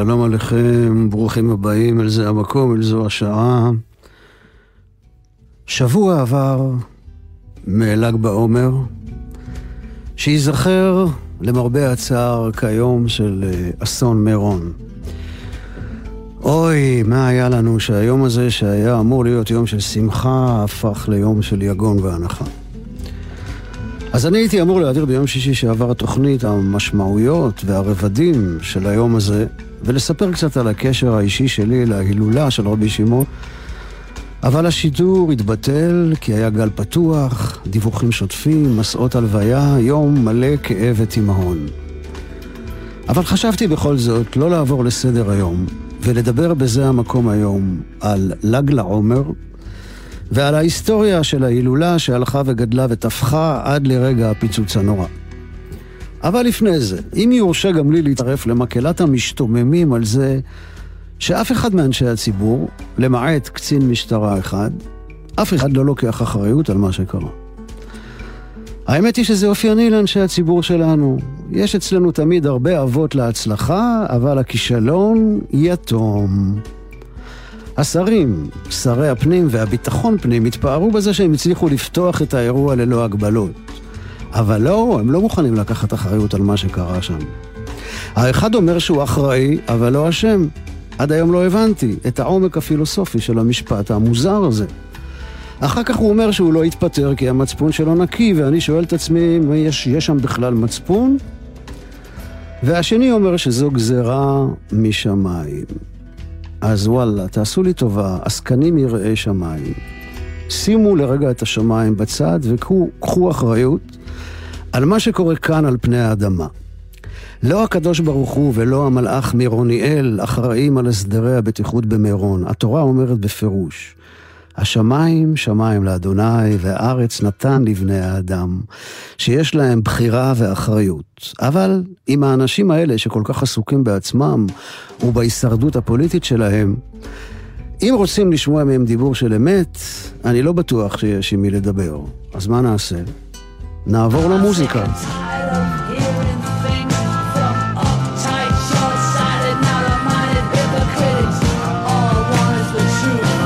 שלום עליכם, ברוכים הבאים אל זה המקום, אל זו השעה. שבוע עבר מל"ג בעומר, שייזכר למרבה הצער כיום של אה, אסון מירון. אוי, מה היה לנו שהיום הזה, שהיה אמור להיות יום של שמחה, הפך ליום של יגון והנחה. אז אני הייתי אמור להעביר ביום שישי שעבר התוכנית המשמעויות והרבדים של היום הזה, ולספר קצת על הקשר האישי שלי להילולה של רבי שמעון, אבל השידור התבטל כי היה גל פתוח, דיווחים שוטפים, מסעות הלוויה, יום מלא כאב ותימהון. אבל חשבתי בכל זאת לא לעבור לסדר היום, ולדבר בזה המקום היום על ל"ג לעומר, ועל ההיסטוריה של ההילולה שהלכה וגדלה וטפחה עד לרגע הפיצוץ הנורא. אבל לפני זה, אם יורשה גם לי להצטרף למקהלת המשתוממים על זה שאף אחד מאנשי הציבור, למעט קצין משטרה אחד, אף אחד לא לוקח אחריות על מה שקרה. האמת היא שזה אופייני לאנשי הציבור שלנו. יש אצלנו תמיד הרבה אבות להצלחה, אבל הכישלון יתום. השרים, שרי הפנים והביטחון פנים, התפארו בזה שהם הצליחו לפתוח את האירוע ללא הגבלות. אבל לא, הם לא מוכנים לקחת אחריות על מה שקרה שם. האחד אומר שהוא אחראי, אבל לא אשם. עד היום לא הבנתי את העומק הפילוסופי של המשפט המוזר הזה. אחר כך הוא אומר שהוא לא יתפטר כי המצפון שלו נקי, ואני שואל את עצמי, אם יש, יש שם בכלל מצפון? והשני אומר שזו גזרה משמיים. אז וואלה, תעשו לי טובה, עסקנים יראי שמיים. שימו לרגע את השמיים בצד וקחו אחריות על מה שקורה כאן על פני האדמה. לא הקדוש ברוך הוא ולא המלאך מירוניאל אחראים על הסדרי הבטיחות במירון. התורה אומרת בפירוש, השמיים שמיים לאדוני, והארץ נתן לבני האדם, שיש להם בחירה ואחריות. אבל עם האנשים האלה שכל כך עסוקים בעצמם ובהישרדות הפוליטית שלהם, אם רוצים לשמוע מהם דיבור של אמת, אני לא בטוח שיש עם מי לדבר. אז מה נעשה? נעבור למוזיקה.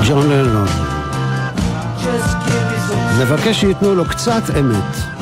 ג'ון לנון. מבקש שייתנו לו קצת אמת.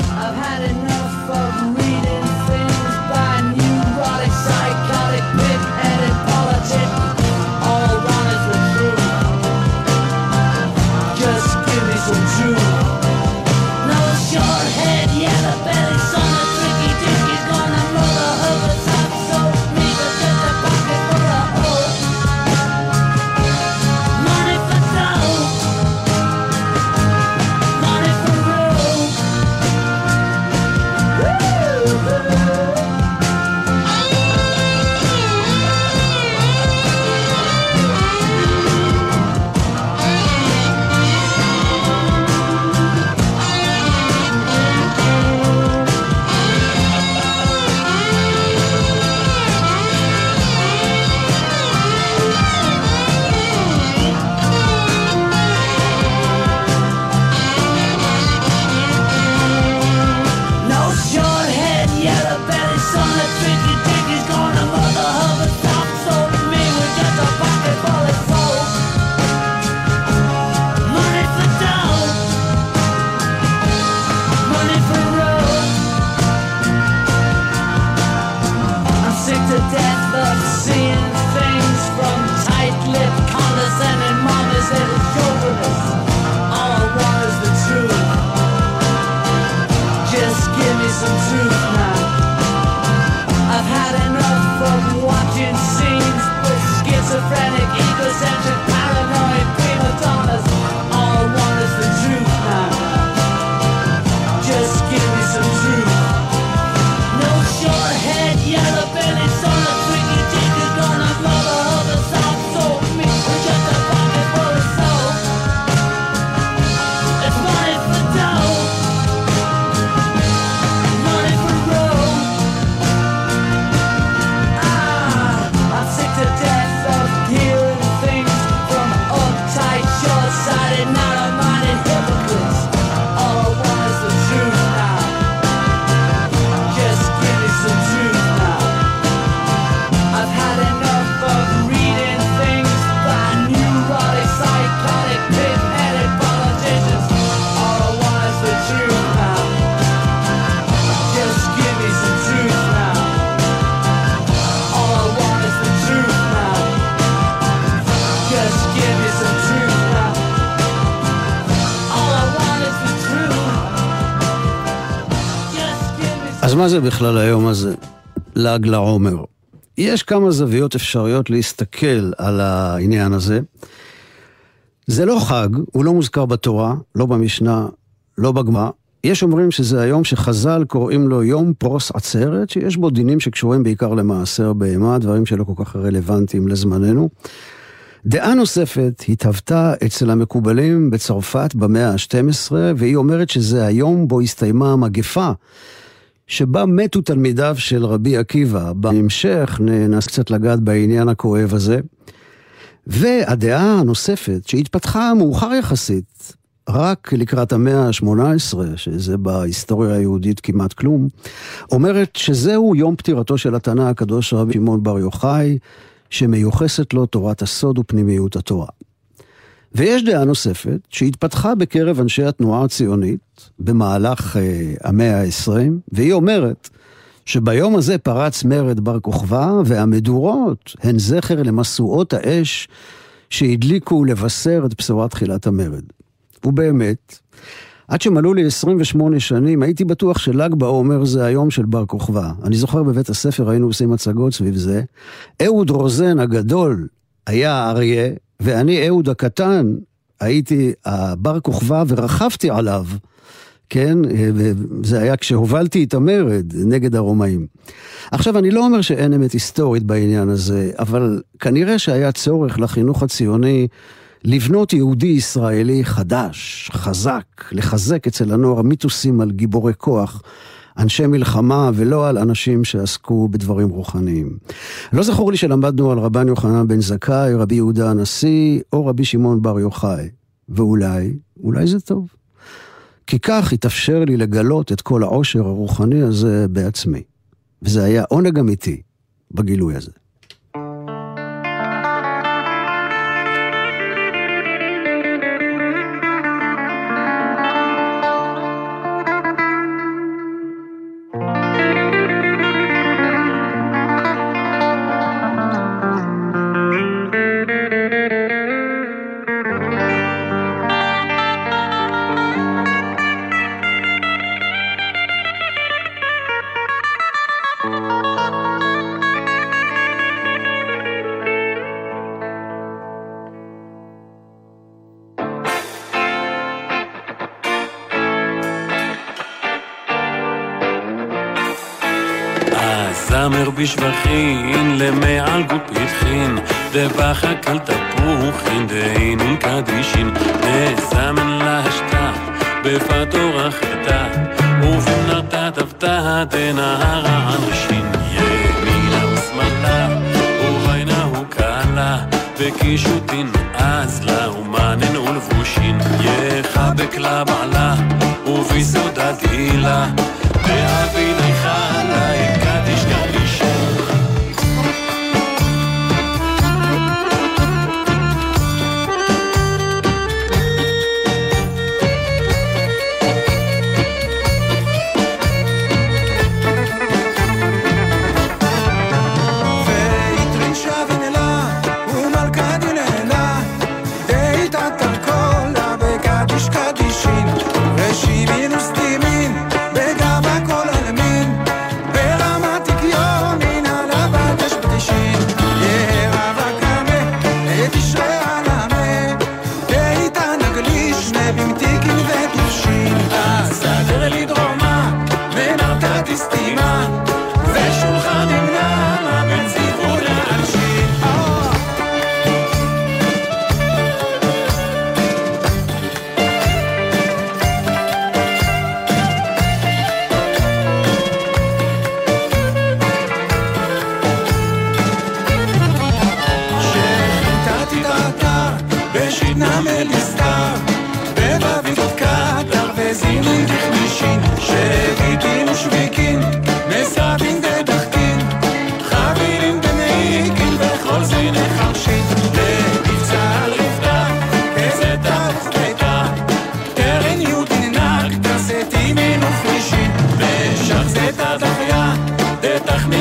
מה זה בכלל היום הזה? לעג לעומר. יש כמה זוויות אפשריות להסתכל על העניין הזה. זה לא חג, הוא לא מוזכר בתורה, לא במשנה, לא בגמרא. יש אומרים שזה היום שחז"ל קוראים לו יום פרוס עצרת, שיש בו דינים שקשורים בעיקר למעשר בהמה, דברים שלא כל כך רלוונטיים לזמננו. דעה נוספת התהוותה אצל המקובלים בצרפת במאה ה-12, והיא אומרת שזה היום בו הסתיימה המגפה שבה מתו תלמידיו של רבי עקיבא. בהמשך ננסה קצת לגעת בעניין הכואב הזה. והדעה הנוספת, שהתפתחה מאוחר יחסית, רק לקראת המאה ה-18, שזה בהיסטוריה היהודית כמעט כלום, אומרת שזהו יום פטירתו של התנא הקדוש רבי שמעון בר יוחאי, שמיוחסת לו תורת הסוד ופנימיות התורה. ויש דעה נוספת שהתפתחה בקרב אנשי התנועה הציונית במהלך uh, המאה ה-20, והיא אומרת שביום הזה פרץ מרד בר כוכבא, והמדורות הן זכר למשואות האש שהדליקו לבשר את בשורת תחילת המרד. ובאמת, עד שמלאו לי 28 שנים, הייתי בטוח של"ג בעומר זה היום של בר כוכבא. אני זוכר בבית הספר היינו עושים הצגות סביב זה. אהוד רוזן הגדול היה אריה, ואני, אהוד הקטן, הייתי הבר כוכבא ורכבתי עליו, כן? זה היה כשהובלתי את המרד נגד הרומאים. עכשיו, אני לא אומר שאין אמת היסטורית בעניין הזה, אבל כנראה שהיה צורך לחינוך הציוני לבנות יהודי ישראלי חדש, חזק, לחזק אצל הנוער מיתוסים על גיבורי כוח. אנשי מלחמה ולא על אנשים שעסקו בדברים רוחניים. לא זכור לי שלמדנו על רבן יוחנן בן זכאי, רבי יהודה הנשיא, או רבי שמעון בר יוחאי. ואולי, אולי זה טוב. כי כך התאפשר לי לגלות את כל העושר הרוחני הזה בעצמי. וזה היה עונג אמיתי בגילוי הזה. תפתה דנהרה אנשין ימינה ושמאלה וביינה הוא קלה וקישוטין אז לה ומנן ולבושין יחבק לה בעלה וביסודה דילה ואבי ניחלה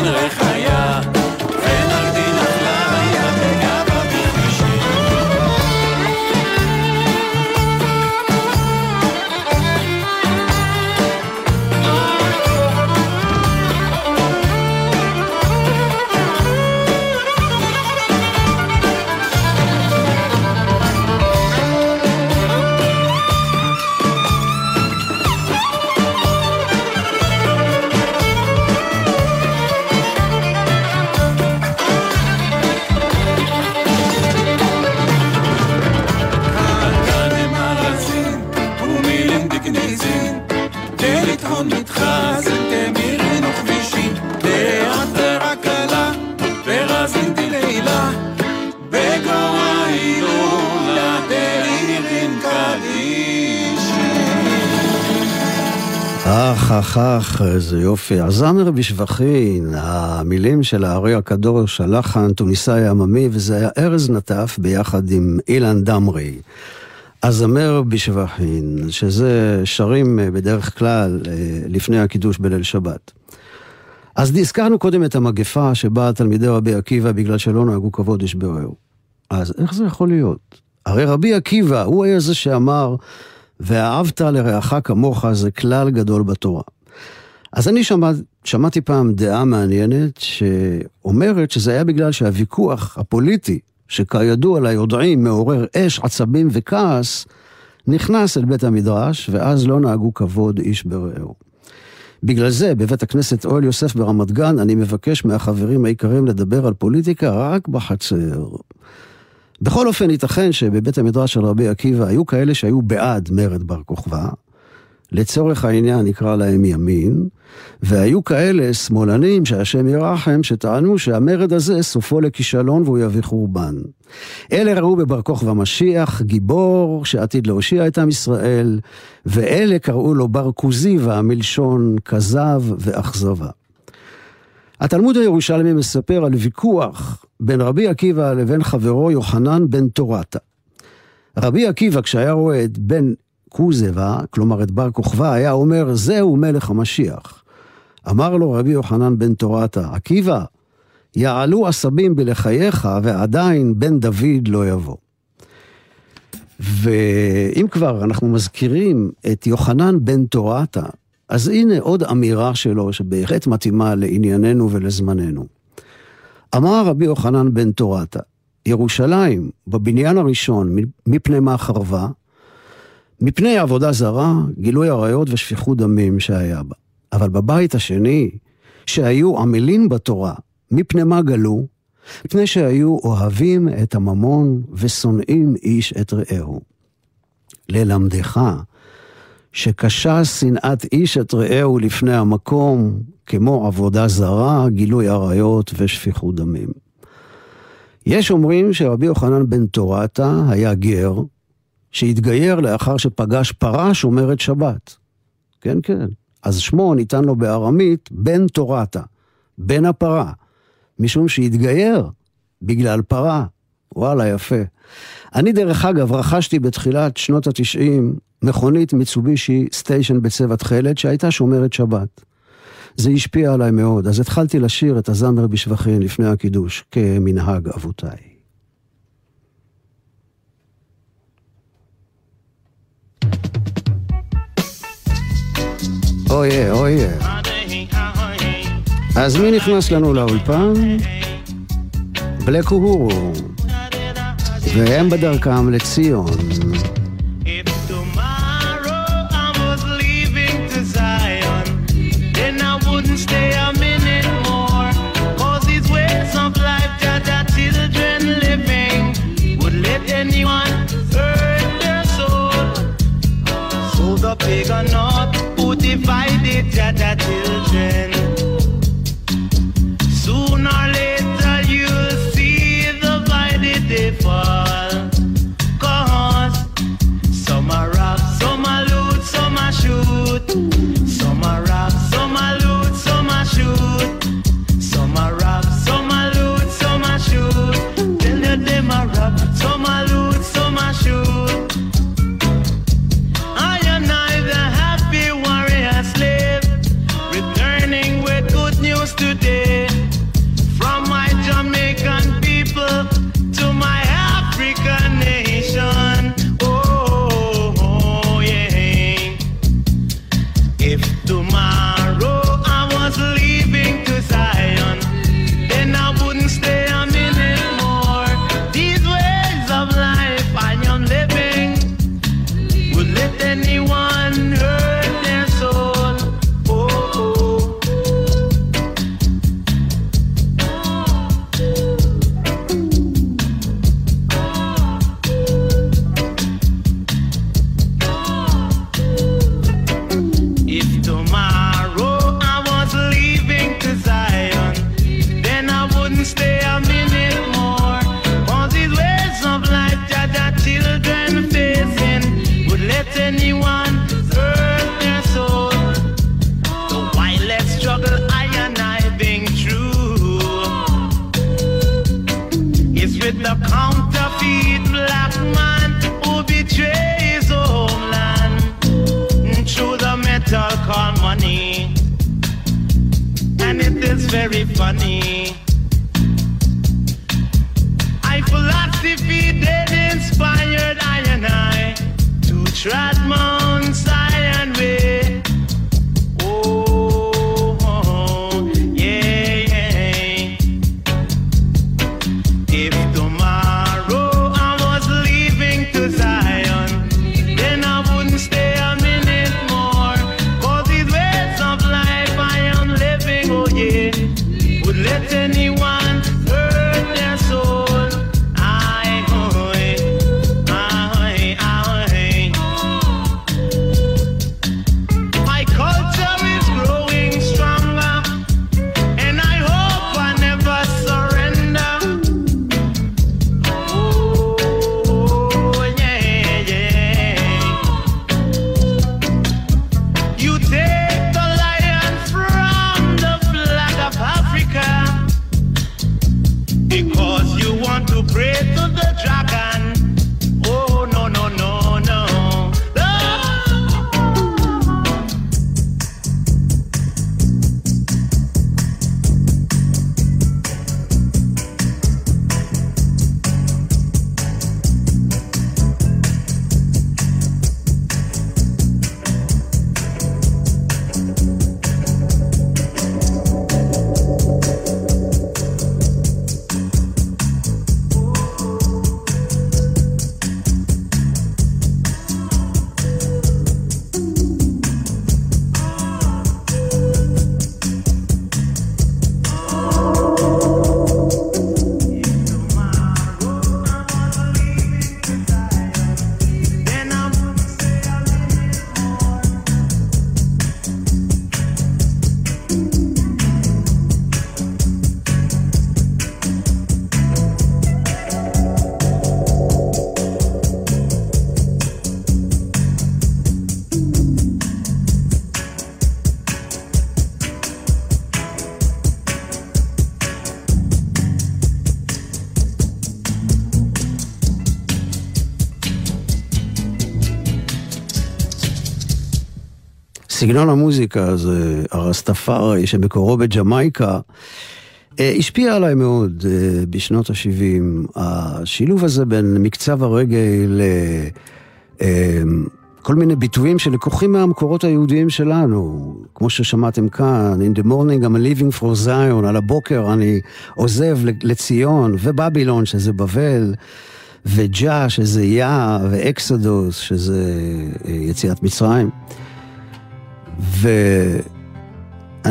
i Heinrich, ja, ja. אך, איזה יופי. הזמר בשבחין, המילים של הארי הקדוש, הלחן, תוניסאי עממי, וזה היה ארז נטף ביחד עם אילן דמרי. הזמר בשבחין, שזה שרים אה, בדרך כלל אה, לפני הקידוש בליל שבת. אז הזכרנו קודם את המגפה שבה תלמידי רבי עקיבא בגלל שלא נהגו כבוד איש ברעהו. אז איך זה יכול להיות? הרי רבי עקיבא, הוא היה זה שאמר, ואהבת לרעך כמוך זה כלל גדול בתורה. אז אני שמע, שמעתי פעם דעה מעניינת שאומרת שזה היה בגלל שהוויכוח הפוליטי, שכידוע ליודעים מעורר אש, עצבים וכעס, נכנס אל בית המדרש, ואז לא נהגו כבוד איש ברעהו. בגלל זה, בבית הכנסת אוהל יוסף ברמת גן, אני מבקש מהחברים העיקריים לדבר על פוליטיקה רק בחצר. בכל אופן, ייתכן שבבית המדרש של רבי עקיבא היו כאלה שהיו בעד מרד בר כוכבא, לצורך העניין נקרא להם ימין, והיו כאלה שמאלנים שהשם ירחם, שטענו שהמרד הזה סופו לכישלון והוא יביא חורבן. אלה ראו בבר כוכבא משיח, גיבור שעתיד להושיע את עם ישראל, ואלה קראו לו בר כוזיבא, מלשון כזב ואכזבה. התלמוד הירושלמי מספר על ויכוח בין רבי עקיבא לבין חברו יוחנן בן תורתה. רבי עקיבא, כשהיה רואה את בן כוזבה, כלומר את בר כוכבא, היה אומר, זהו מלך המשיח. אמר לו רבי יוחנן בן תורתה, עקיבא, יעלו עשבים בלחייך ועדיין בן דוד לא יבוא. ואם כבר אנחנו מזכירים את יוחנן בן תורתה, אז הנה עוד אמירה שלו שבהחלט מתאימה לענייננו ולזמננו. אמר רבי יוחנן בן תורתה, ירושלים, בבניין הראשון, מפני מה חרבה? מפני עבודה זרה, גילוי עריות ושפיכות דמים שהיה בה. אבל בבית השני, שהיו עמלים בתורה, מפני מה גלו? מפני שהיו אוהבים את הממון ושונאים איש את רעהו. ללמדך שקשה שנאת איש את רעהו לפני המקום, כמו עבודה זרה, גילוי עריות ושפיכות דמים. יש אומרים שרבי יוחנן בן תורתה היה גר, שהתגייר לאחר שפגש פרה שומרת שבת. כן, כן. אז שמו ניתן לו בארמית בן תורתה, בן הפרה, משום שהתגייר בגלל פרה. וואלה, יפה. אני דרך אגב רכשתי בתחילת שנות התשעים מכונית מיצובישי סטיישן בצבע תכלת שהייתה שומרת שבת. זה השפיע עליי מאוד, אז התחלתי לשיר את הזמר בשבחין לפני הקידוש, כמנהג אבותיי. אויה, אויה. אז מי נכנס לנו לאולפן? בלק אוהורו. והם בדרכם לציון. pagan no divided children. Or later you'll see divided they fall. Cause some some loot, some shoot. סגנון המוזיקה הזה, הרסטפארי, שמקורו בג'מייקה, אה, השפיע עליי מאוד אה, בשנות ה-70. השילוב הזה בין מקצב הרגעי לכל מיני ביטויים שלקוחים מהמקורות היהודיים שלנו, כמו ששמעתם כאן, In the morning I'm leaving for Zion, על הבוקר אני עוזב לציון, ובבילון, שזה בבל. וג'ה, שזה יה, ואקסודוס, שזה אה, יציאת מצרים. ואני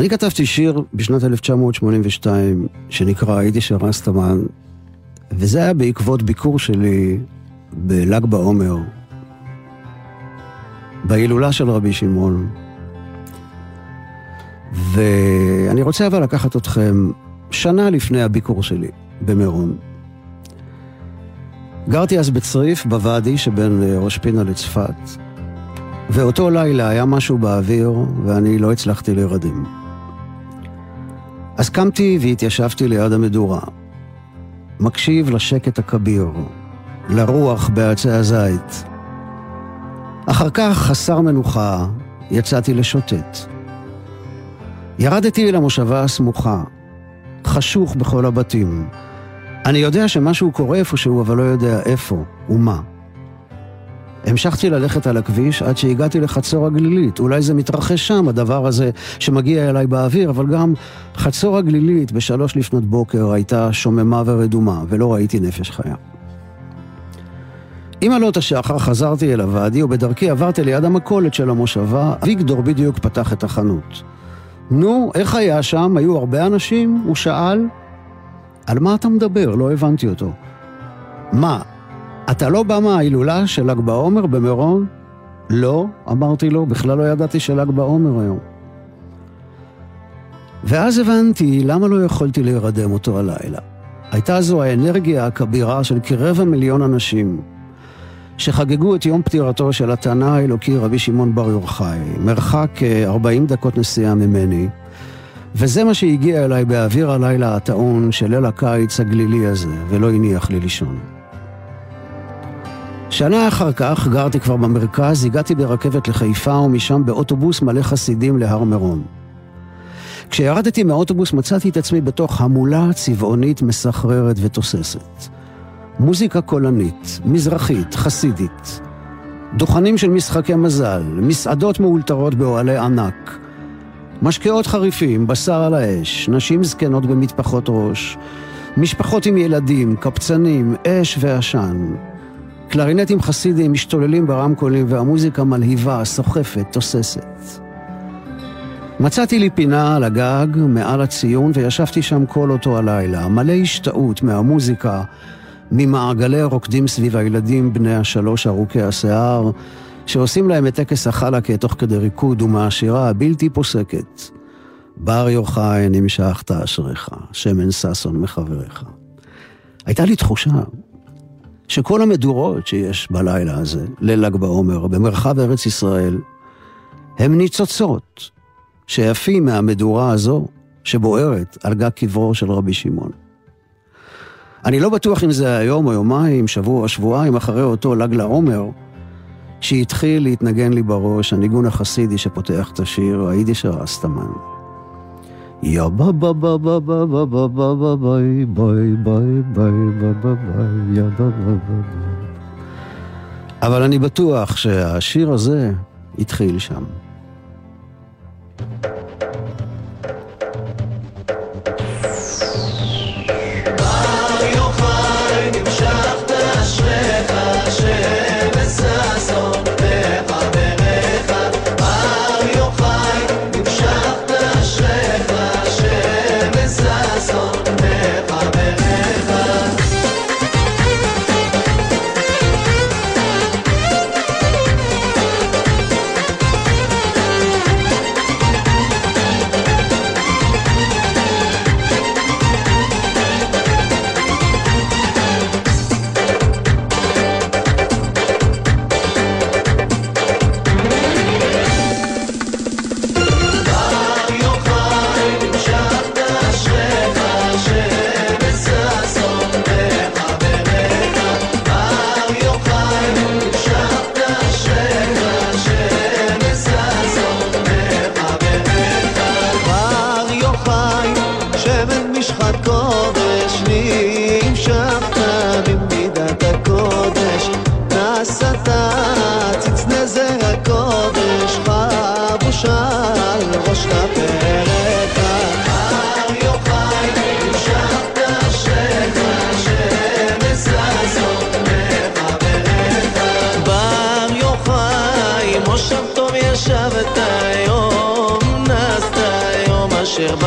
כתבתי שיר בשנת 1982 שנקרא הייתי של רסטמן, וזה היה בעקבות ביקור שלי בל"ג בעומר, בהילולה של רבי שמעון. ואני רוצה אבל לקחת אתכם שנה לפני הביקור שלי במירון. גרתי אז בצריף, בוואדי שבין ראש פינה לצפת, ואותו לילה היה משהו באוויר ואני לא הצלחתי להירדם. אז קמתי והתיישבתי ליד המדורה, מקשיב לשקט הכביר, לרוח בעצי הזית. אחר כך, חסר מנוחה, יצאתי לשוטט. ירדתי אל המושבה הסמוכה, חשוך בכל הבתים. אני יודע שמשהו קורה איפשהו, אבל לא יודע איפה ומה. המשכתי ללכת על הכביש עד שהגעתי לחצור הגלילית. אולי זה מתרחש שם, הדבר הזה שמגיע אליי באוויר, אבל גם חצור הגלילית בשלוש לפנות בוקר הייתה שוממה ורדומה, ולא ראיתי נפש חיה. עם עלות השחר חזרתי אל הוואדי, ובדרכי עברתי ליד המכולת של המושבה, אביגדור בדיוק פתח את החנות. נו, איך היה שם? היו הרבה אנשים? הוא שאל. על מה אתה מדבר? לא הבנתי אותו. מה, אתה לא בא מההילולה של ל"ג בעומר במירון? לא, אמרתי לו, בכלל לא ידעתי של"ג בעומר היום. ואז הבנתי למה לא יכולתי להירדם אותו הלילה. הייתה זו האנרגיה הכבירה של כרבע מיליון אנשים, שחגגו את יום פטירתו של התנא האלוקי רבי שמעון בר יוחאי, מרחק 40 דקות נסיעה ממני, וזה מה שהגיע אליי באוויר הלילה הטעון של ליל הקיץ הגלילי הזה, ולא הניח לי לישון. שנה אחר כך גרתי כבר במרכז, הגעתי ברכבת לחיפה ומשם באוטובוס מלא חסידים להר מירון. כשירדתי מהאוטובוס מצאתי את עצמי בתוך המולה צבעונית מסחררת ותוססת. מוזיקה קולנית, מזרחית, חסידית. דוכנים של משחקי מזל, מסעדות מאולתרות באוהלי ענק. משקאות חריפים, בשר על האש, נשים זקנות במטפחות ראש, משפחות עם ילדים, קבצנים, אש ועשן. קלרינטים חסידים משתוללים ברמקולים והמוזיקה מלהיבה, סוחפת, תוססת. מצאתי לי פינה על הגג מעל הציון וישבתי שם כל אותו הלילה, מלא השתאות מהמוזיקה, ממעגלי הרוקדים סביב הילדים בני השלוש ארוכי השיער, שעושים להם את טקס החלקה תוך כדי ריקוד ומהשירה הבלתי פוסקת. בר יוחאי נמשכת אשריך, שמן ששון מחבריך. הייתה לי תחושה שכל המדורות שיש בלילה הזה, ליל ל"ג בעומר, במרחב ארץ ישראל, הם ניצוצות שיפים מהמדורה הזו שבוערת על גג קברו של רבי שמעון. אני לא בטוח אם זה היום או יומיים, שבוע או שבועיים אחרי אותו ל"ג לעומר, שהתחיל להתנגן לי בראש הניגון החסידי שפותח את השיר, היידיש הרסטמן. יא בה בה בה בה בה בה בה בה בה ביי ביי ביי ביי בה בה ביי יא בה בה בה. אבל אני בטוח שהשיר הזה התחיל שם. בר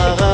Sahara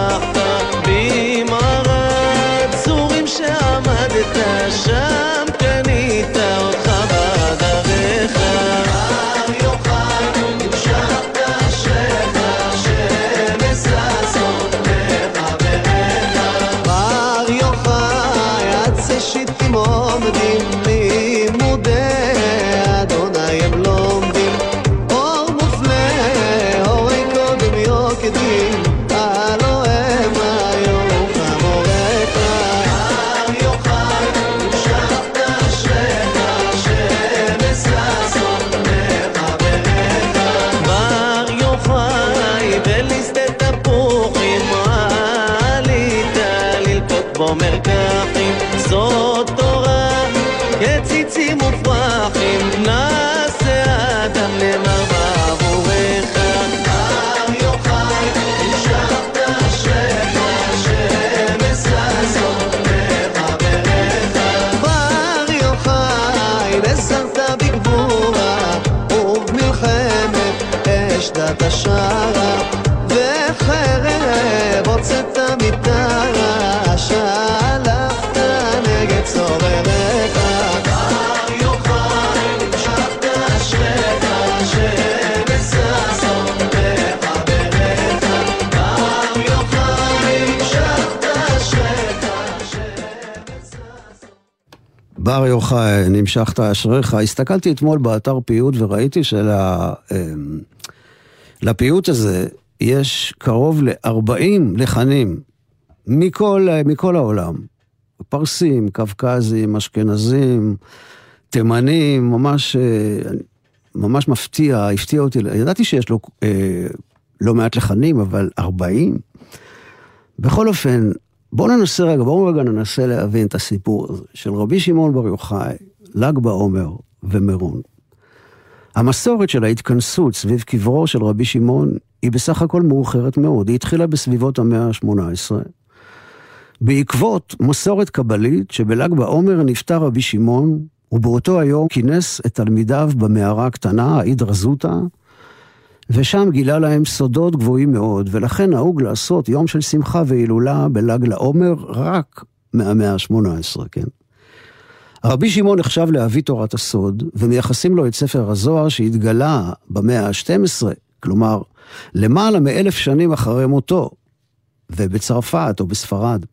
בר יוחאי, נמשכת אשריך. הסתכלתי אתמול באתר פיוט וראיתי שלפיוט הזה יש קרוב ל-40 לחנים מכל, מכל העולם. פרסים, קווקזים, אשכנזים, תימנים, ממש, אה, ממש מפתיע, הפתיע אותי. ידעתי שיש לו אה, לא מעט לחנים, אבל 40? בכל אופן, בואו ננסה רגע, בואו רגע ננסה להבין את הסיפור הזה של רבי שמעון בר יוחאי, ל"ג בעומר ומירון. המסורת של ההתכנסות סביב קברו של רבי שמעון היא בסך הכל מאוחרת מאוד, היא התחילה בסביבות המאה ה-18. בעקבות מסורת קבלית שבל"ג בעומר נפטר רבי שמעון, ובאותו היום כינס את תלמידיו במערה הקטנה, ההידרא זוטא, ושם גילה להם סודות גבוהים מאוד, ולכן נהוג לעשות יום של שמחה והילולה בל"ג לעומר רק מהמאה ה-18, כן? רבי שמעון נחשב לאבי תורת הסוד, ומייחסים לו את ספר הזוהר שהתגלה במאה ה-12, כלומר, למעלה מאלף שנים אחרי מותו, ובצרפת או בספרד.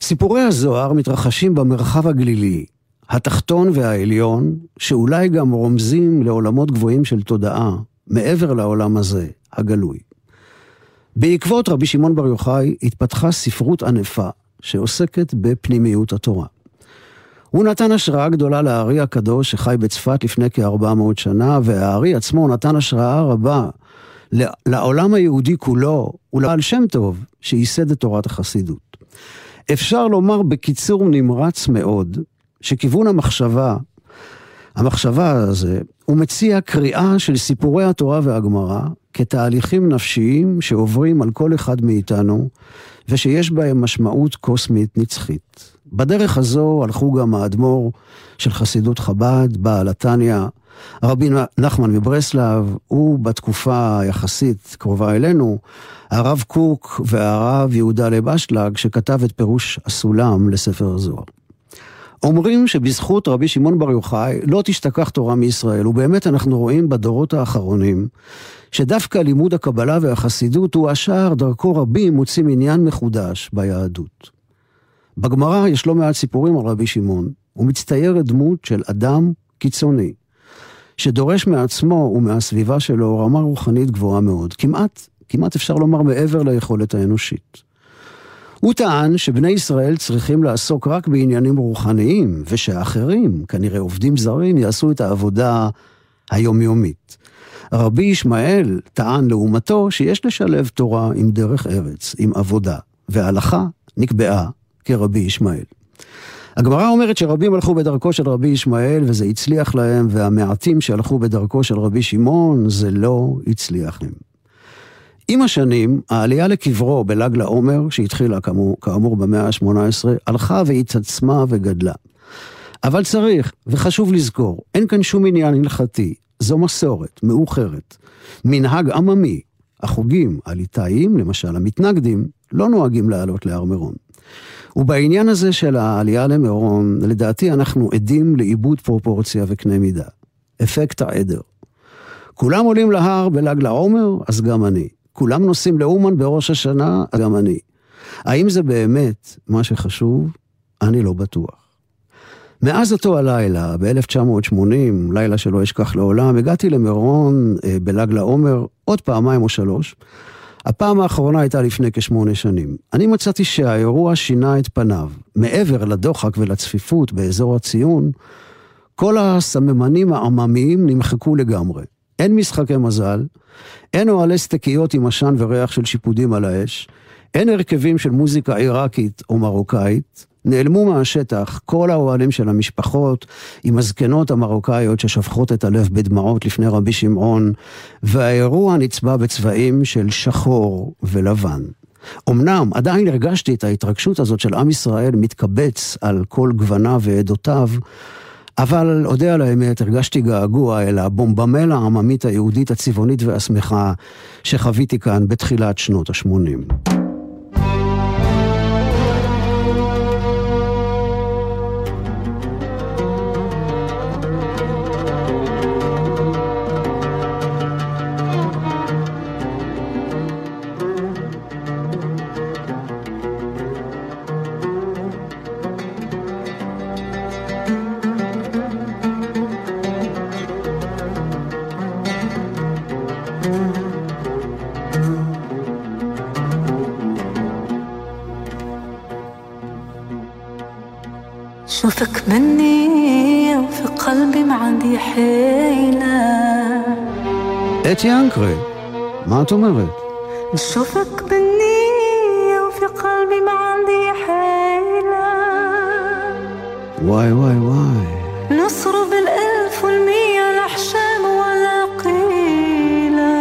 סיפורי הזוהר מתרחשים במרחב הגלילי, התחתון והעליון, שאולי גם רומזים לעולמות גבוהים של תודעה, מעבר לעולם הזה, הגלוי. בעקבות רבי שמעון בר יוחאי התפתחה ספרות ענפה שעוסקת בפנימיות התורה. הוא נתן השראה גדולה לארי הקדוש שחי בצפת לפני כ-400 שנה, והארי עצמו נתן השראה רבה לעולם היהודי כולו ולעל שם טוב שייסד את תורת החסידות. אפשר לומר בקיצור נמרץ מאוד, שכיוון המחשבה, המחשבה הזה, הוא מציע קריאה של סיפורי התורה והגמרא כתהליכים נפשיים שעוברים על כל אחד מאיתנו, ושיש בהם משמעות קוסמית נצחית. בדרך הזו הלכו גם האדמו"ר של חסידות חב"ד, בעל התניא, רבי נחמן מברסלב, הוא בתקופה היחסית קרובה אלינו, הרב קוק והרב יהודה לב אשלג, שכתב את פירוש הסולם לספר הזוהר. אומרים שבזכות רבי שמעון בר יוחאי לא תשתכח תורה מישראל, ובאמת אנחנו רואים בדורות האחרונים שדווקא לימוד הקבלה והחסידות הוא השער דרכו רבים מוצאים עניין מחודש ביהדות. בגמרא יש לא מעט סיפורים על רבי שמעון, הוא מצטיירת דמות של אדם קיצוני, שדורש מעצמו ומהסביבה שלו רמה רוחנית גבוהה מאוד, כמעט, כמעט אפשר לומר מעבר ליכולת האנושית. הוא טען שבני ישראל צריכים לעסוק רק בעניינים רוחניים, ושאחרים, כנראה עובדים זרים, יעשו את העבודה היומיומית. רבי ישמעאל טען לעומתו שיש לשלב תורה עם דרך ארץ, עם עבודה, וההלכה נקבעה כרבי ישמעאל. הגמרא אומרת שרבים הלכו בדרכו של רבי ישמעאל וזה הצליח להם, והמעטים שהלכו בדרכו של רבי שמעון זה לא הצליח להם. עם השנים, העלייה לקברו בל"ג לעומר, שהתחילה כאמור, כאמור במאה ה-18, הלכה והתעצמה וגדלה. אבל צריך, וחשוב לזכור, אין כאן שום עניין הלכתי, זו מסורת, מאוחרת. מנהג עממי, החוגים הליטאיים, למשל המתנגדים, לא נוהגים לעלות להר מירון. ובעניין הזה של העלייה למירון, לדעתי אנחנו עדים לאיבוד פרופורציה וקנה מידה. אפקט העדר. כולם עולים להר בל"ג לעומר, אז גם אני. כולם נוסעים לאומן בראש השנה, גם אני. האם זה באמת מה שחשוב? אני לא בטוח. מאז אותו הלילה, ב-1980, לילה שלא אשכח לעולם, הגעתי למירון אה, בל"ג לעומר עוד פעמיים או שלוש. הפעם האחרונה הייתה לפני כשמונה שנים. אני מצאתי שהאירוע שינה את פניו. מעבר לדוחק ולצפיפות באזור הציון, כל הסממנים העממיים נמחקו לגמרי. אין משחקי מזל, אין אוהלי סטקיות עם עשן וריח של שיפודים על האש, אין הרכבים של מוזיקה עיראקית או מרוקאית, נעלמו מהשטח כל האוהלים של המשפחות עם הזקנות המרוקאיות ששפכות את הלב בדמעות לפני רבי שמעון, והאירוע נצבע בצבעים של שחור ולבן. אמנם עדיין הרגשתי את ההתרגשות הזאת של עם ישראל מתקבץ על כל גווניו ועדותיו, אבל אודה על האמת, הרגשתי געגוע אל הבומבמלה העממית היהודית הצבעונית והשמחה שחוויתי כאן בתחילת שנות ה-80. ينكري. ما تمرد نشوفك بالنية وفي قلبي ما عندي حيلة. واي واي واي. نصرب الألف والمية الأحشام ولا قيلة.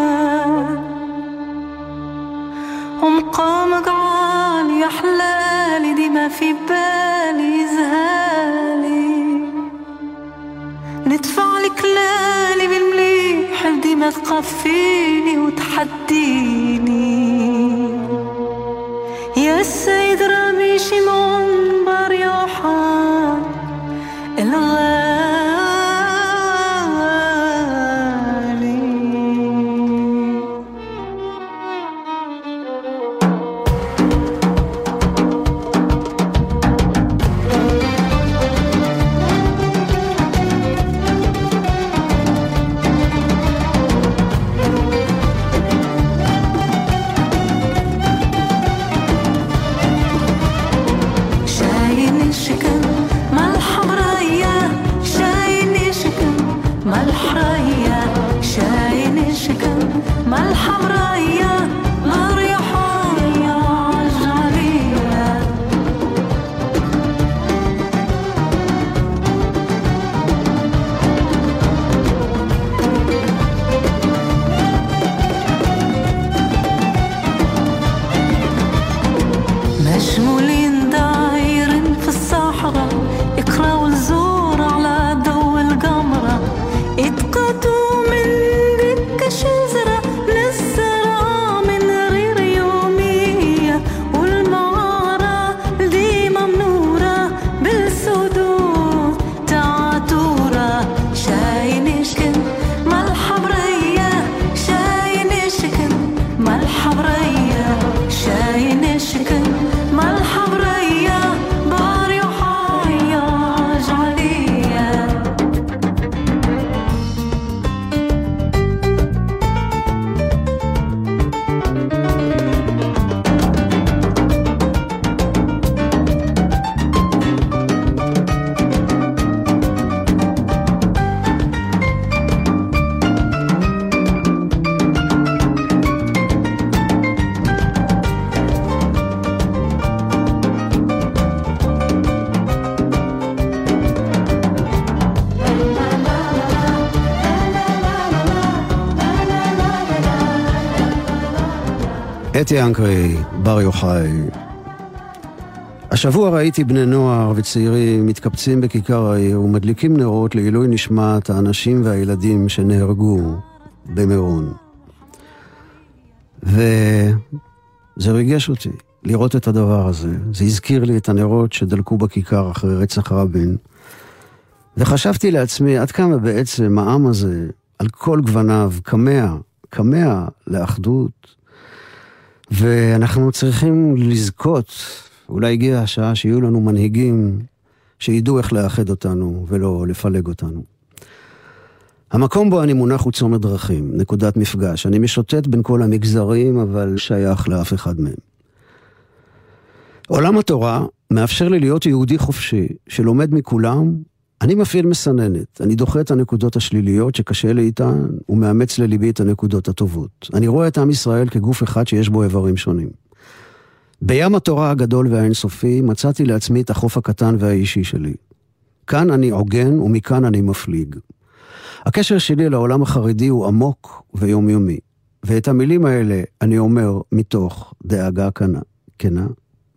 ومقامك عالي أحلالي دي ديما في بالي تقفيني وتحديني. يا سيد رامي شي אתי אנקרי, בר יוחאי. השבוע ראיתי בני נוער וצעירים מתקבצים בכיכר העיר ומדליקים נרות לעילוי נשמת האנשים והילדים שנהרגו במירון. וזה ריגש אותי לראות את הדבר הזה. זה הזכיר לי את הנרות שדלקו בכיכר אחרי רצח רבין. וחשבתי לעצמי עד כמה בעצם העם הזה, על כל גווניו, כמה, כמה לאחדות, ואנחנו צריכים לזכות, אולי הגיעה השעה שיהיו לנו מנהיגים שידעו איך לאחד אותנו ולא לפלג אותנו. המקום בו אני מונח הוא צומת דרכים, נקודת מפגש. אני משוטט בין כל המגזרים, אבל שייך לאף אחד מהם. עולם התורה מאפשר לי להיות יהודי חופשי, שלומד מכולם. אני מפעיל מסננת, אני דוחה את הנקודות השליליות שקשה לי איתן, ומאמץ לליבי את הנקודות הטובות. אני רואה את עם ישראל כגוף אחד שיש בו איברים שונים. בים התורה הגדול והאינסופי מצאתי לעצמי את החוף הקטן והאישי שלי. כאן אני עוגן ומכאן אני מפליג. הקשר שלי לעולם החרדי הוא עמוק ויומיומי, ואת המילים האלה אני אומר מתוך דאגה כנה, כנה,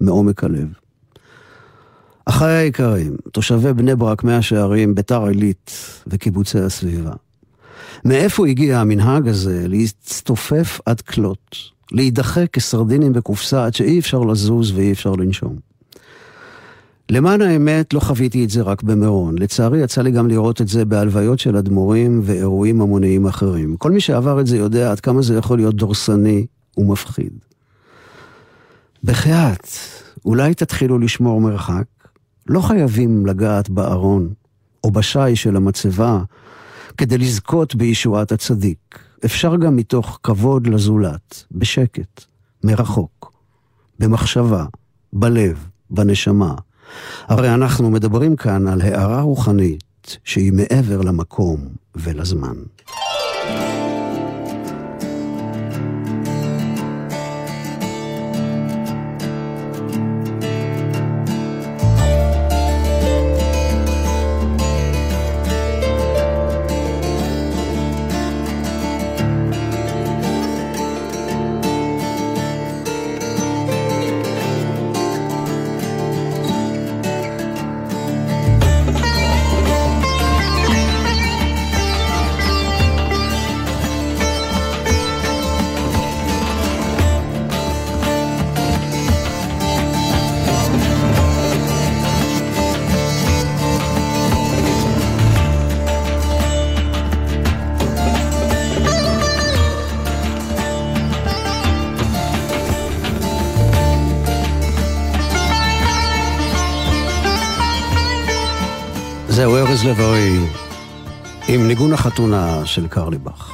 מעומק הלב. אחיי היקרים, תושבי בני ברק, מאה שערים, ביתר עילית וקיבוצי הסביבה. מאיפה הגיע המנהג הזה להצטופף עד כלות, להידחק כסרדינים בקופסה עד שאי אפשר לזוז ואי אפשר לנשום? למען האמת, לא חוויתי את זה רק במירון. לצערי, יצא לי גם לראות את זה בהלוויות של אדמו"רים ואירועים המוניים אחרים. כל מי שעבר את זה יודע עד כמה זה יכול להיות דורסני ומפחיד. בחייאת, אולי תתחילו לשמור מרחק? לא חייבים לגעת בארון או בשי של המצבה כדי לזכות בישועת הצדיק. אפשר גם מתוך כבוד לזולת, בשקט, מרחוק, במחשבה, בלב, בנשמה. הרי אנחנו מדברים כאן על הערה רוחנית שהיא מעבר למקום ולזמן. ארז לב-ארי עם ניגון החתונה של קרליבך.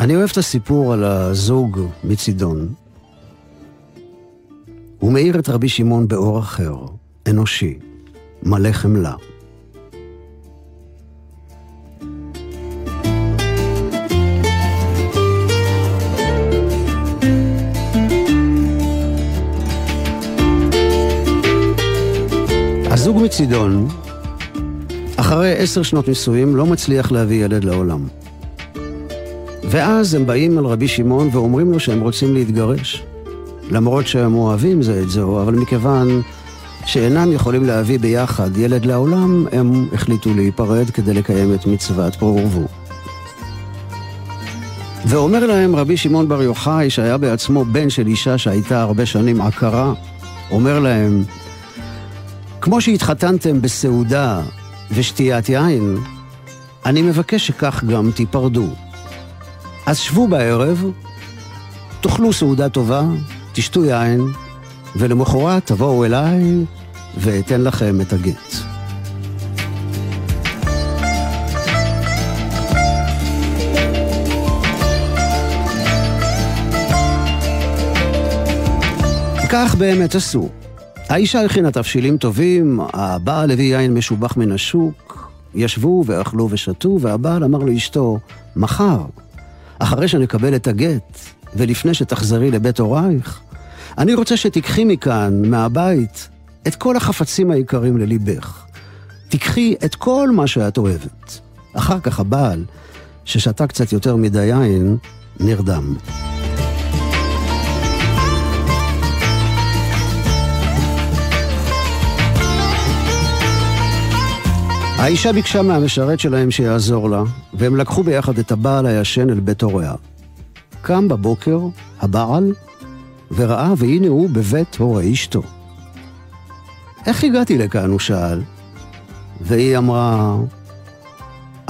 אני אוהב את הסיפור על הזוג מצידון. הוא מאיר את רבי שמעון באור אחר, אנושי, מלא חמלה. הזוג מצידון, אחרי עשר שנות נישואים, לא מצליח להביא ילד לעולם. ואז הם באים אל רבי שמעון ואומרים לו שהם רוצים להתגרש. למרות שהם אוהבים זה את זו, אבל מכיוון שאינם יכולים להביא ביחד ילד לעולם, הם החליטו להיפרד כדי לקיים את מצוות פרו ורבו. ואומר להם רבי שמעון בר יוחאי, שהיה בעצמו בן של אישה שהייתה הרבה שנים עקרה, אומר להם, כמו שהתחתנתם בסעודה ושתיית יין, אני מבקש שכך גם תיפרדו. אז שבו בערב, תאכלו סעודה טובה, תשתו יין, ולמחרת תבואו אליי ואתן לכם את הגט. כך באמת עשו. האישה הכינה תבשילים טובים, הבעל הביא יין משובח מן השוק, ישבו ואכלו ושתו, והבעל אמר לאשתו, מחר, אחרי שנקבל את הגט, ולפני שתחזרי לבית הורייך, אני רוצה שתיקחי מכאן, מהבית, את כל החפצים היקרים לליבך. תיקחי את כל מה שאת אוהבת. אחר כך הבעל, ששתה קצת יותר מדי יין, נרדם. האישה ביקשה מהמשרת שלהם שיעזור לה, והם לקחו ביחד את הבעל הישן אל בית הוריה. קם בבוקר הבעל וראה והנה הוא בבית הורי אשתו. איך הגעתי לכאן? הוא שאל. והיא אמרה,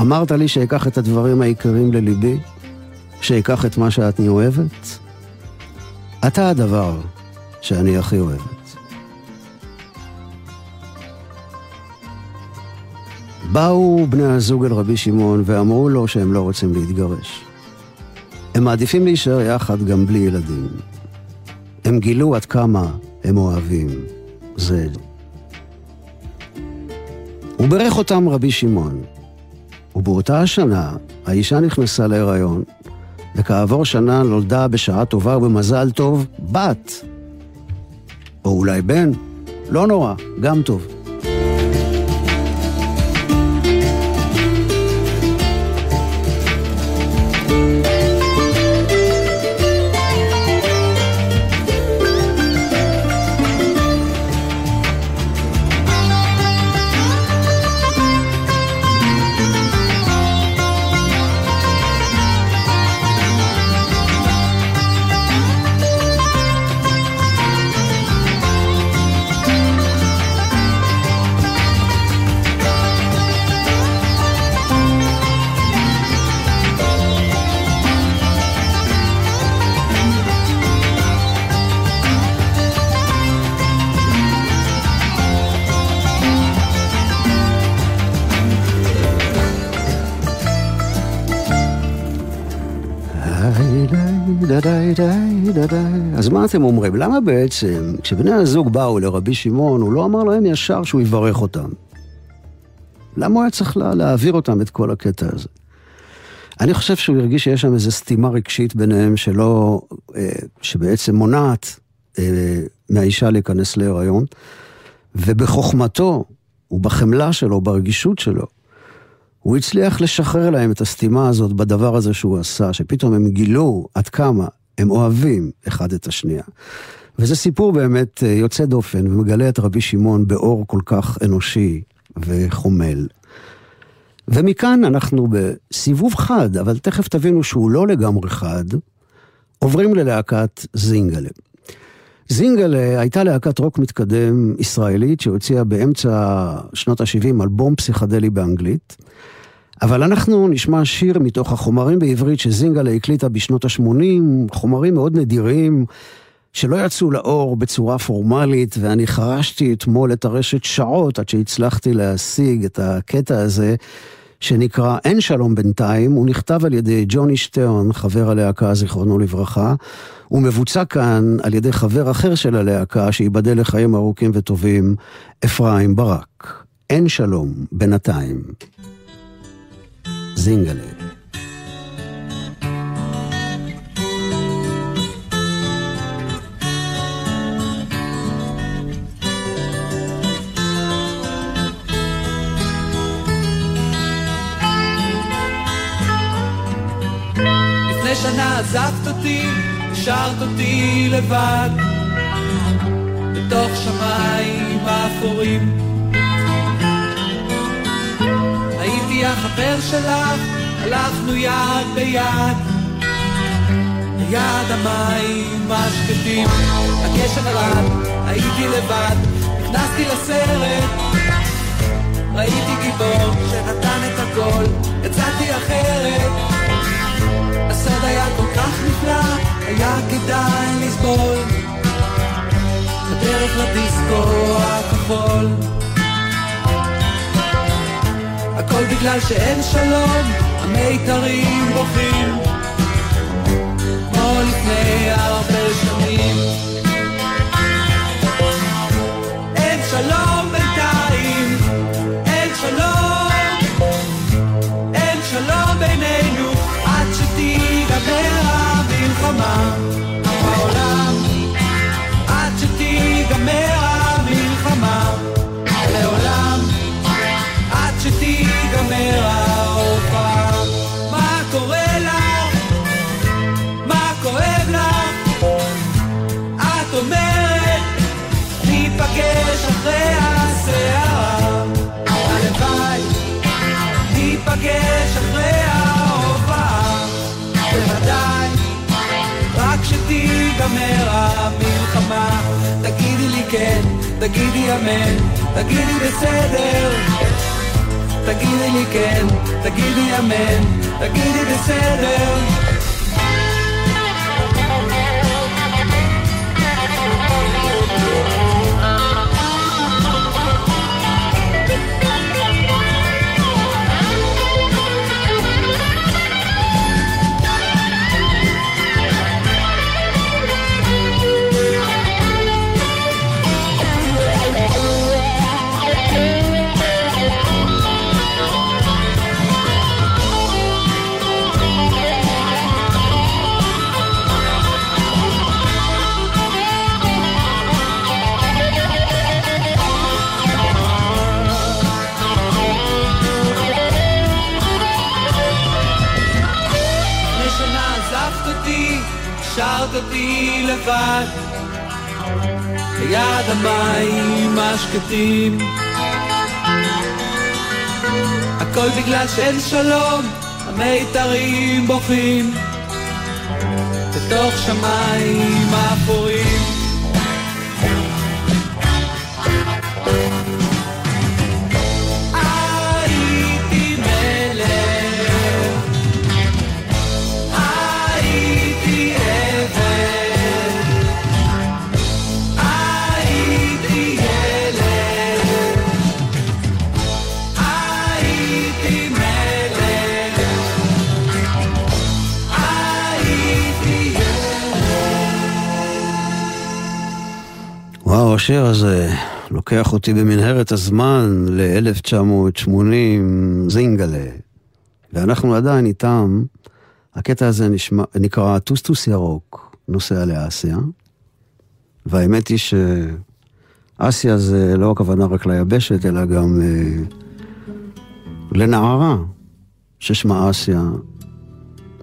אמרת לי שאקח את הדברים היקרים לליבי, שאקח את מה שאני אוהבת? אתה הדבר שאני הכי אוהבת. באו בני הזוג אל רבי שמעון ואמרו לו שהם לא רוצים להתגרש. הם מעדיפים להישאר יחד גם בלי ילדים. הם גילו עד כמה הם אוהבים זה. הוא בירך אותם רבי שמעון, ובאותה השנה האישה נכנסה להיריון, וכעבור שנה נולדה בשעה טובה ובמזל טוב בת. או אולי בן, לא נורא, גם טוב. אז מה אתם אומרים? למה בעצם, כשבני הזוג באו לרבי שמעון, הוא לא אמר להם ישר שהוא יברך אותם? למה הוא היה צריך לה, להעביר אותם את כל הקטע הזה? אני חושב שהוא הרגיש שיש שם איזו סתימה רגשית ביניהם שלא, אה, שבעצם מונעת אה, מהאישה להיכנס להיריון, ובחוכמתו ובחמלה שלו, ברגישות שלו, הוא הצליח לשחרר להם את הסתימה הזאת בדבר הזה שהוא עשה, שפתאום הם גילו עד כמה הם אוהבים אחד את השנייה. וזה סיפור באמת אה, יוצא דופן ומגלה את רבי שמעון באור כל כך אנושי וחומל. ומכאן אנחנו בסיבוב חד, אבל תכף תבינו שהוא לא לגמרי חד, עוברים ללהקת זינגלה. זינגלה הייתה להקת רוק מתקדם ישראלית שהוציאה באמצע שנות ה-70 אלבום פסיכדלי באנגלית. אבל אנחנו נשמע שיר מתוך החומרים בעברית שזינגלה הקליטה בשנות ה-80, חומרים מאוד נדירים, שלא יצאו לאור בצורה פורמלית, ואני חרשתי אתמול את הרשת שעות עד שהצלחתי להשיג את הקטע הזה, שנקרא "אין שלום בינתיים", הוא נכתב על ידי ג'וני שטרן, חבר הלהקה, זיכרונו לברכה. הוא מבוצע כאן על ידי חבר אחר של הלהקה, שייבדל לחיים ארוכים וטובים, אפרים ברק. אין שלום בינתיים. זינגלה. שנה עזבת אותי, השארת אותי לבד, בתוך שמיים אפורים. החבר שלך, הלכנו יד ביד, ליד המים השקטים. הקשר ירד, הייתי לבד, נכנסתי לסרט, ראיתי גיבור שנתן את הכל, יצאתי אחרת. הסוד היה כל כך נפלא, היה כדאי לסבול. בדרך לדיסקו הכחול. הכל בגלל שאין שלום, המיתרים בוכים. כמו לפני הרבה שנים. אין שלום בינתיים, אין שלום. אין שלום בינינו עד שתיגמר המלחמה כן, תגידי אמן, תגידי בסדר. תגידי לי כן, תגידי אמן, תגידי בסדר. לבד, ליד המים השקטים. הכל בגלל שאין שלום, המיתרים בוכים, בתוך שמיים אפורים. השיר הזה לוקח אותי במנהרת הזמן ל-1980, זינגלה. ואנחנו עדיין איתם. הקטע הזה נשמע, נקרא טוסטוס ירוק, נוסע לאסיה. והאמת היא שאסיה זה לא הכוונה רק ליבשת, אלא גם אה, לנערה ששמה אסיה.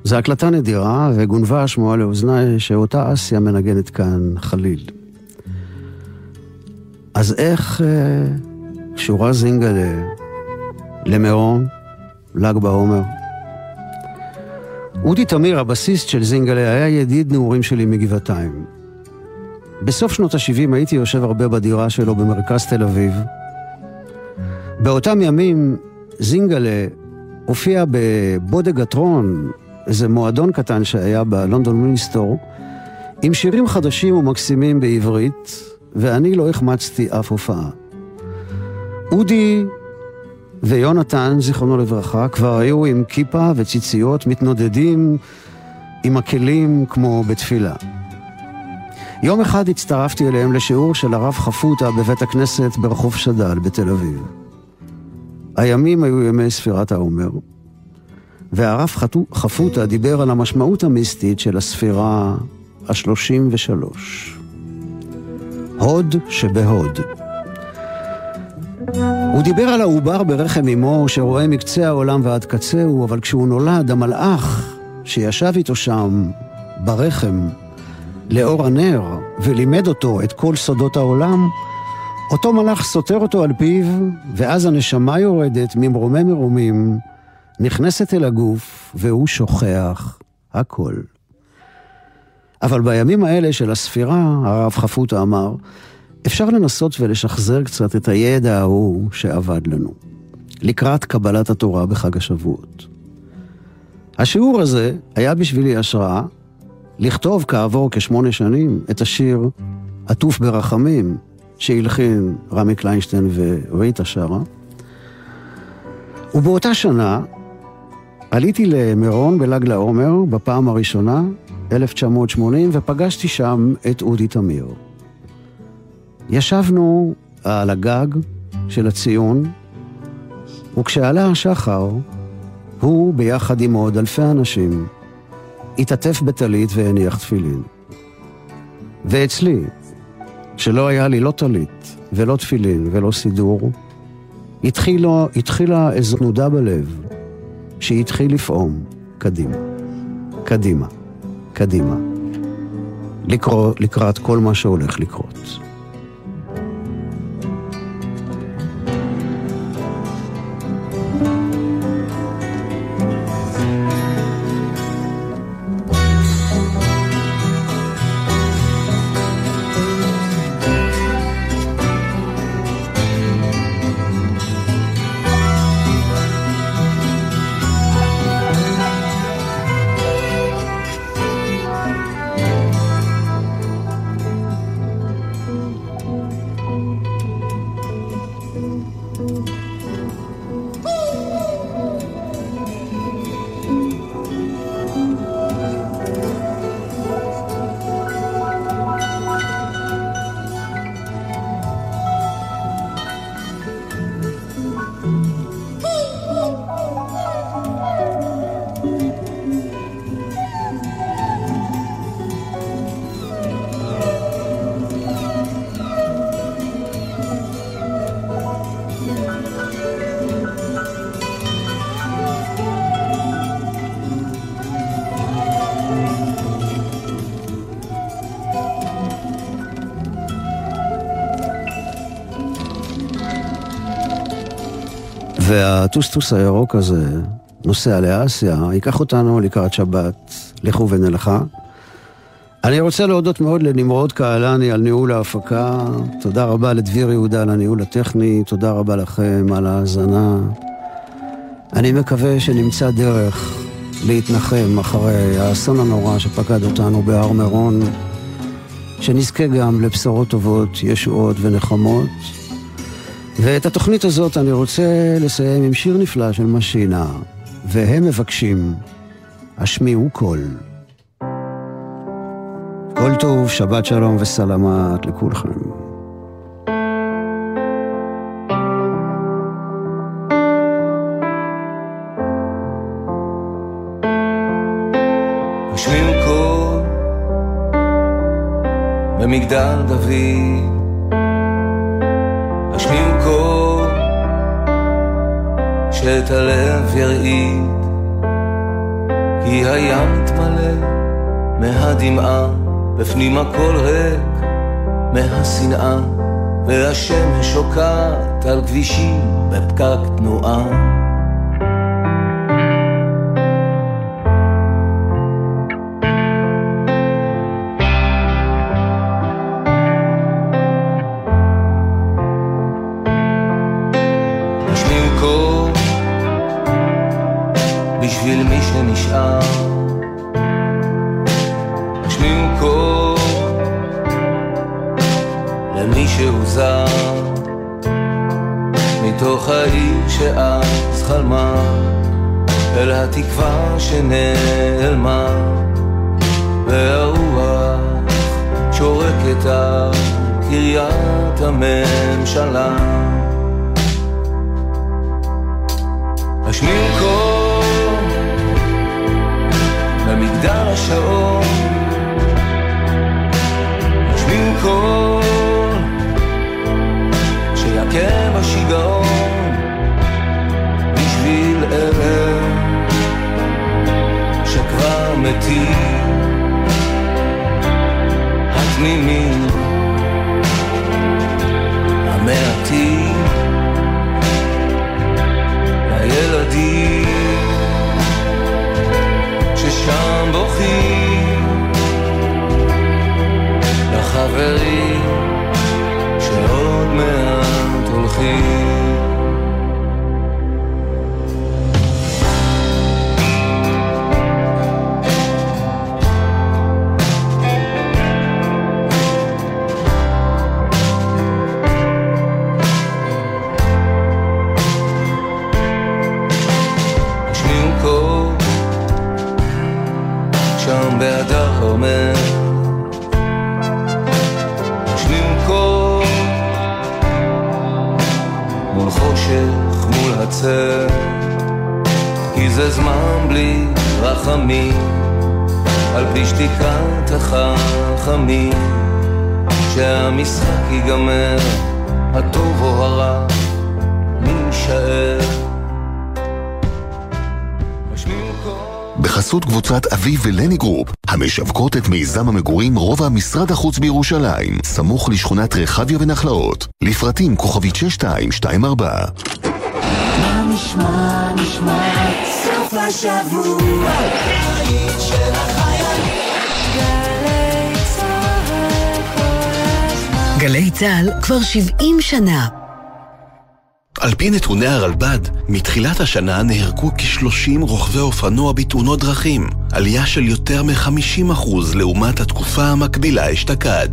זו הקלטה נדירה וגונבה השמועה לאוזניי שאותה אסיה מנגנת כאן חליל. אז איך אה, שורה זינגלה למירון, ל"ג בעומר? אודי תמיר, הבסיסט של זינגלה, היה ידיד נעורים שלי מגבעתיים. בסוף שנות ה-70 הייתי יושב הרבה בדירה שלו במרכז תל אביב. באותם ימים זינגלה הופיע בבודגטרון, איזה מועדון קטן שהיה בלונדון מיניסטור, עם שירים חדשים ומקסימים בעברית, ואני לא החמצתי אף הופעה. אודי ויונתן, זיכרונו לברכה, כבר היו עם כיפה וציציות מתנודדים עם הכלים כמו בתפילה. יום אחד הצטרפתי אליהם לשיעור של הרב חפותה בבית הכנסת ברחוב שד"ל בתל אביב. הימים היו ימי ספירת העומר, והרב חפותה דיבר על המשמעות המיסטית של הספירה השלושים ושלוש. הוד שבהוד. הוא דיבר על העובר ברחם אמו שרואה מקצה העולם ועד קצהו, אבל כשהוא נולד, המלאך שישב איתו שם ברחם לאור הנר ולימד אותו את כל סודות העולם, אותו מלאך סותר אותו על פיו, ואז הנשמה יורדת ממרומי מרומים, נכנסת אל הגוף, והוא שוכח הכל. אבל בימים האלה של הספירה, הרב חפותה אמר, אפשר לנסות ולשחזר קצת את הידע ההוא שאבד לנו, לקראת קבלת התורה בחג השבועות. השיעור הזה היה בשבילי השראה לכתוב כעבור כשמונה שנים את השיר עטוף ברחמים, שהלחין רמי קליינשטיין וריטה שרה. ובאותה שנה עליתי למירון בל"ג לעומר בפעם הראשונה, 1980, ופגשתי שם את אודי תמיר. ישבנו על הגג של הציון, וכשעלה השחר, הוא, ביחד עם עוד אלפי אנשים, התעטף בטלית והניח תפילין. ואצלי, שלא היה לי לא טלית, ולא תפילין, ולא סידור, התחילה, התחילה איזו תנודה בלב, שהתחיל לפעום קדימה, קדימה, קדימה, לקרוא, לקראת כל מה שהולך לקרות. והטוסטוס הירוק הזה נוסע לאסיה, ייקח אותנו לקראת שבת, לכו ונלכה. אני רוצה להודות מאוד לנמרוד קהלני על ניהול ההפקה, תודה רבה לדביר יהודה על הניהול הטכני, תודה רבה לכם על ההאזנה. אני מקווה שנמצא דרך להתנחם אחרי האסון הנורא שפקד אותנו בהר מירון, שנזכה גם לבשורות טובות, ישועות ונחמות. ואת התוכנית הזאת אני רוצה לסיים עם שיר נפלא של משינה, והם מבקשים, השמיעו קול. כל טוב, שבת שלום וסלמת לכולכם. במגדל דוד, שאת הלב ירעיד, כי הים מתמלא מהדמעה, בפנים הכל ריק מהשנאה, והשמש שוקעת על כבישים בפקק תנועה. מתים. התמימים Group, המשווקות את מיזם המגורים רובע משרד החוץ בירושלים, סמוך לשכונת רחביה ונחלאות. לפרטים כוכבית 6224. מה נשמע, נשמע, סוף השבוע, של החיילים. גלי צה"ל כבר 70 שנה. על פי נתוני הרלב"ד, מתחילת השנה נהרגו כ-30 רוכבי אופנוע בתאונות דרכים, עלייה של יותר מ-50% לעומת התקופה המקבילה אשתקד.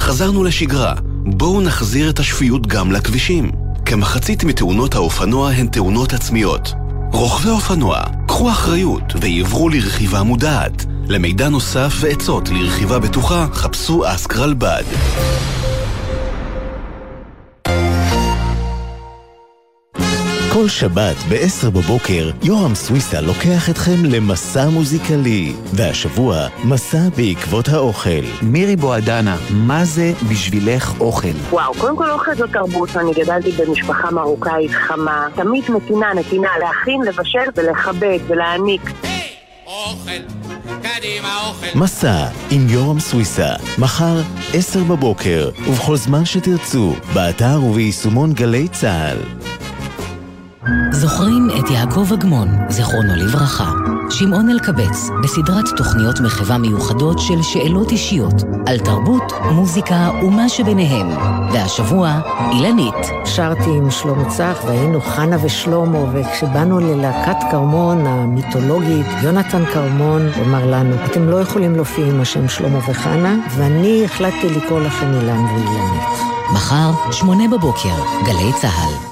חזרנו לשגרה, בואו נחזיר את השפיות גם לכבישים. כמחצית מתאונות האופנוע הן תאונות עצמיות. רוכבי אופנוע, קחו אחריות ועברו לרכיבה מודעת. למידע נוסף ועצות לרכיבה בטוחה, חפשו אסק רלב"ד. כל שבת ב-10 בבוקר, יורם סוויסה לוקח אתכם למסע מוזיקלי. והשבוע, מסע בעקבות האוכל. מירי בועדנה, מה זה בשבילך אוכל? וואו, קודם כל אוכל זו תרבות, אני גדלתי במשפחה מרוקאית חמה, תמיד נתינה, נתינה, להכין, לבשל ולכבד ולהעניק. מסע עם יורם סוויסה, מחר, 10 בבוקר, ובכל זמן שתרצו, באתר וביישומון גלי צה"ל. זוכרים את יעקב אגמון, זיכרונו לברכה. שמעון אלקבץ, בסדרת תוכניות מחווה מיוחדות של שאלות אישיות, על תרבות, מוזיקה ומה שביניהם. והשבוע, אילנית. שרתי עם שלמה צח והיינו חנה ושלמה, וכשבאנו ללהקת כרמון המיתולוגית, יונתן כרמון אמר לנו, אתם לא יכולים להופיע עם השם שלמה וחנה, ואני החלטתי לקרוא לכם אילן ואילנית. מחר, שמונה בבוקר, גלי צה"ל.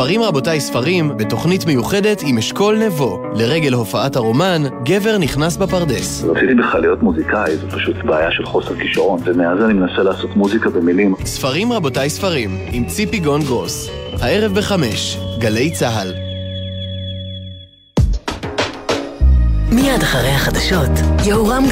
ספרים רבותיי ספרים, בתוכנית מיוחדת עם אשכול נבו. לרגל הופעת הרומן, גבר נכנס בפרדס. רציתי בכלל להיות מוזיקאי, זו פשוט בעיה של חוסר כישרון, ומאז אני מנסה לעשות מוזיקה במילים. ספרים רבותיי ספרים, עם ציפי גון גרוס. הערב בחמש, גלי צה"ל. מיד אחרי החדשות, יהורם